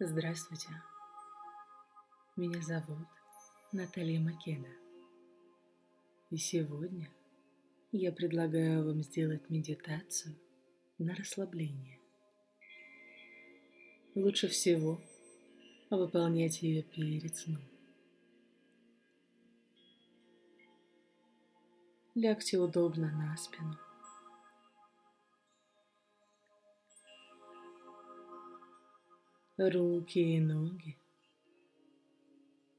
Здравствуйте. Меня зовут Наталья Македа. И сегодня я предлагаю вам сделать медитацию на расслабление. Лучше всего выполнять ее перед сном. Лягте удобно на спину. Руки и ноги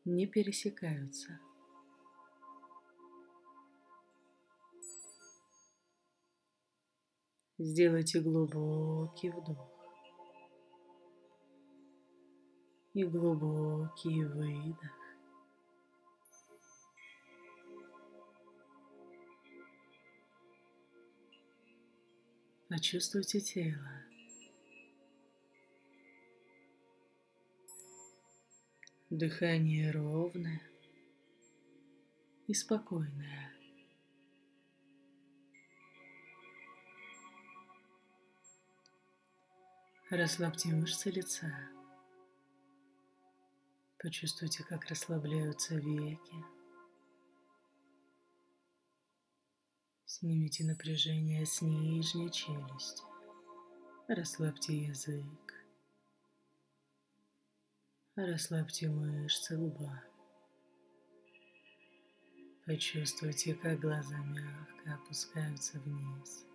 не пересекаются. Сделайте глубокий вдох и глубокий выдох. Почувствуйте тело. Дыхание ровное и спокойное. Расслабьте мышцы лица. Почувствуйте, как расслабляются веки. Снимите напряжение с нижней челюсти. Расслабьте язык. Расслабьте мышцы лба. Почувствуйте, как глаза мягко опускаются вниз.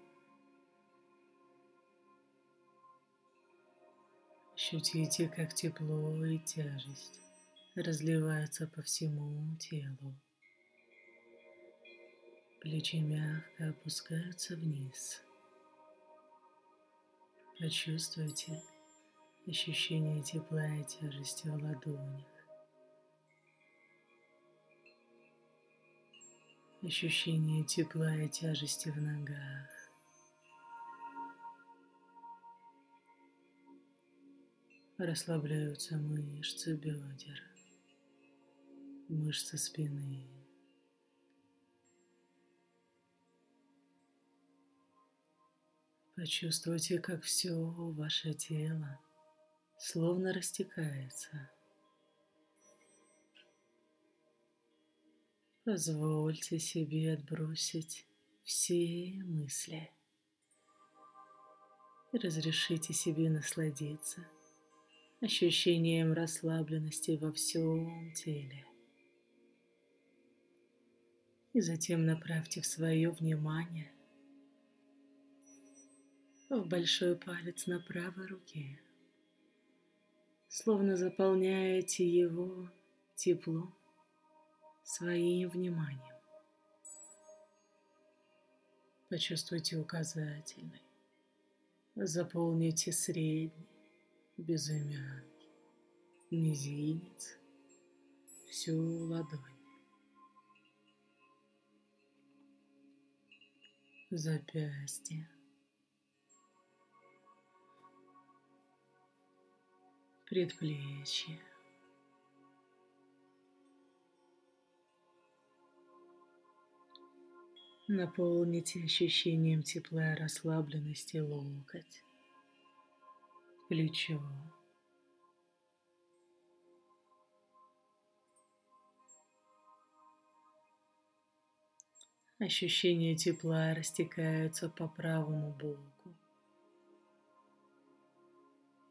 Ощутите, как тепло и тяжесть разливаются по всему телу. Плечи мягко опускаются вниз. Почувствуйте, ощущение тепла и тяжести в ладонях. Ощущение тепла и тяжести в ногах. Расслабляются мышцы бедер, мышцы спины. Почувствуйте, как все ваше тело словно растекается. Позвольте себе отбросить все мысли. Разрешите себе насладиться ощущением расслабленности во всем теле. И затем направьте в свое внимание в большой палец на правой руке словно заполняете его тепло своим вниманием. Почувствуйте указательный, заполните средний, безымянный, мизинец, всю ладонь. Запястье, предплечье. Наполните ощущением тепла и расслабленности локоть, плечо. Ощущение тепла растекаются по правому боку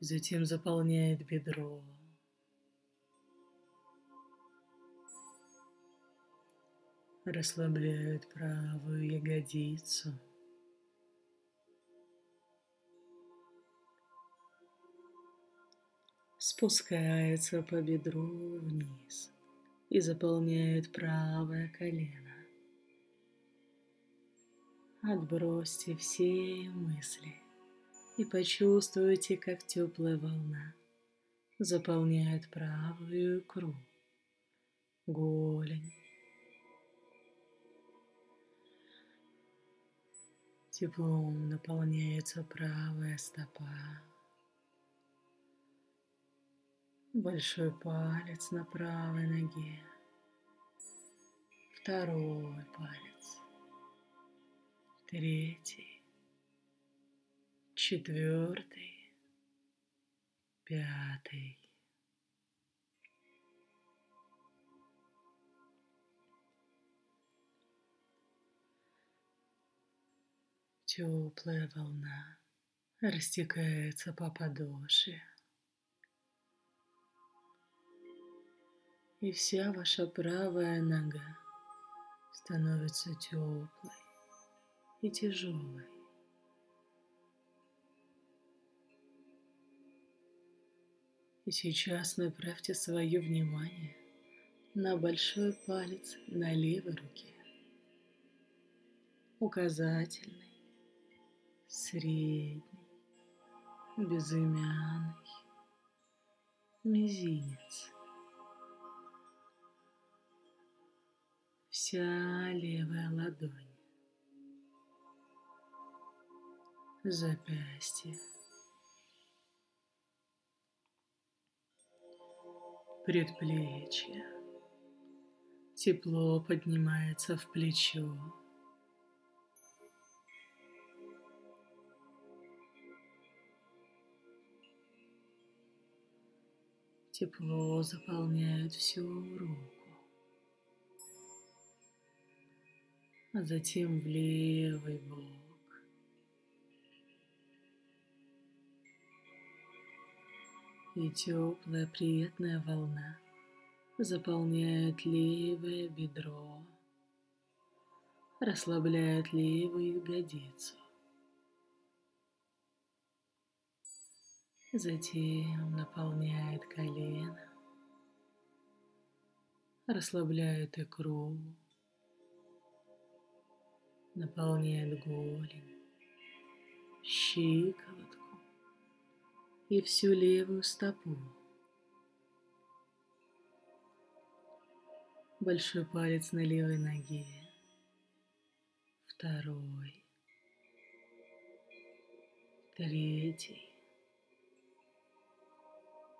затем заполняет бедро. Расслабляет правую ягодицу. Спускается по бедру вниз и заполняет правое колено. Отбросьте все мысли и почувствуйте, как теплая волна заполняет правую икру, голень. Теплом наполняется правая стопа, большой палец на правой ноге, второй палец, третий, четвертый, пятый, Теплая волна растекается по подошве. И вся ваша правая нога становится теплой и тяжелой. И сейчас направьте свое внимание на большой палец на левой руке, указательный, средний, безымянный, мизинец. Вся левая ладонь, запястье, предплечье. Тепло поднимается в плечо. Тепло заполняет всю руку. А затем в левый бок. И теплая приятная волна заполняет левое бедро, расслабляет левую ягодицу. Затем наполняет колено, расслабляет икру, наполняет голень, щиколотку и всю левую стопу. Большой палец на левой ноге, второй, третий,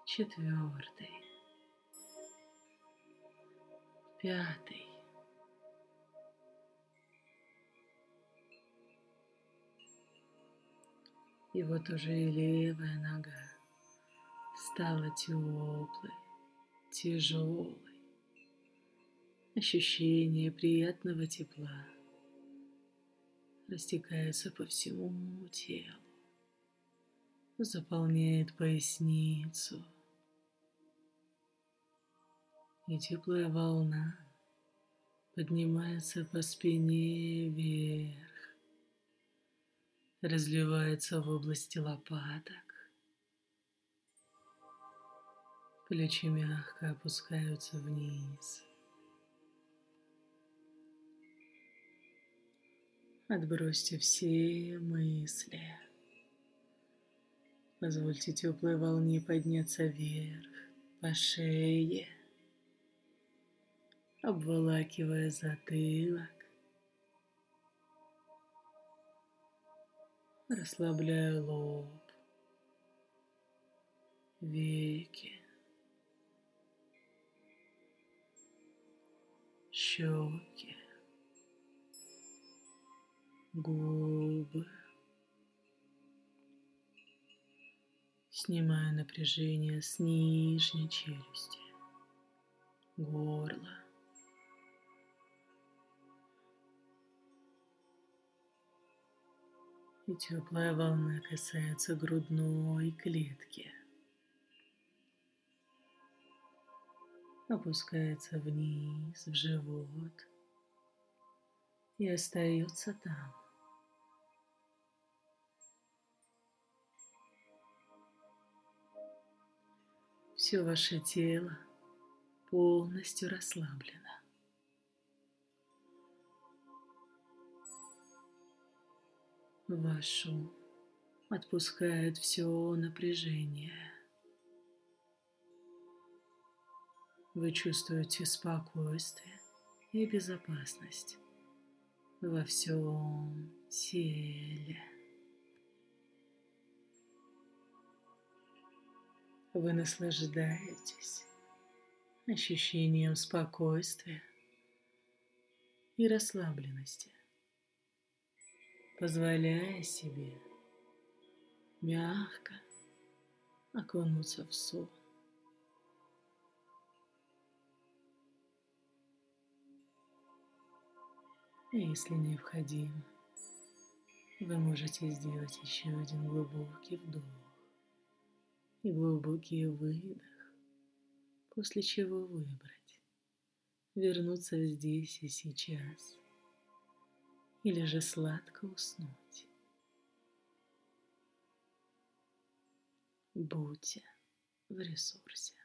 четвертый, пятый. И вот уже и левая нога стала теплой, тяжелой. Ощущение приятного тепла растекается по всему телу, заполняет поясницу, и теплая волна поднимается по спине вверх, разливается в области лопаток, плечи мягко опускаются вниз. Отбросьте все мысли. Позвольте теплой волне подняться вверх по шее обволакивая затылок, расслабляя лоб, веки, щеки, губы. Снимая напряжение с нижней челюсти, горла, и теплая волна касается грудной клетки. Опускается вниз в живот и остается там. Все ваше тело полностью расслаблено. Ваш ум отпускает все напряжение. Вы чувствуете спокойствие и безопасность во всем теле. Вы наслаждаетесь ощущением спокойствия и расслабленности позволяя себе мягко окунуться в сон. Если необходимо, вы можете сделать еще один глубокий вдох и глубокий выдох, после чего выбрать, вернуться здесь и сейчас, или же сладко уснуть. Будьте в ресурсе.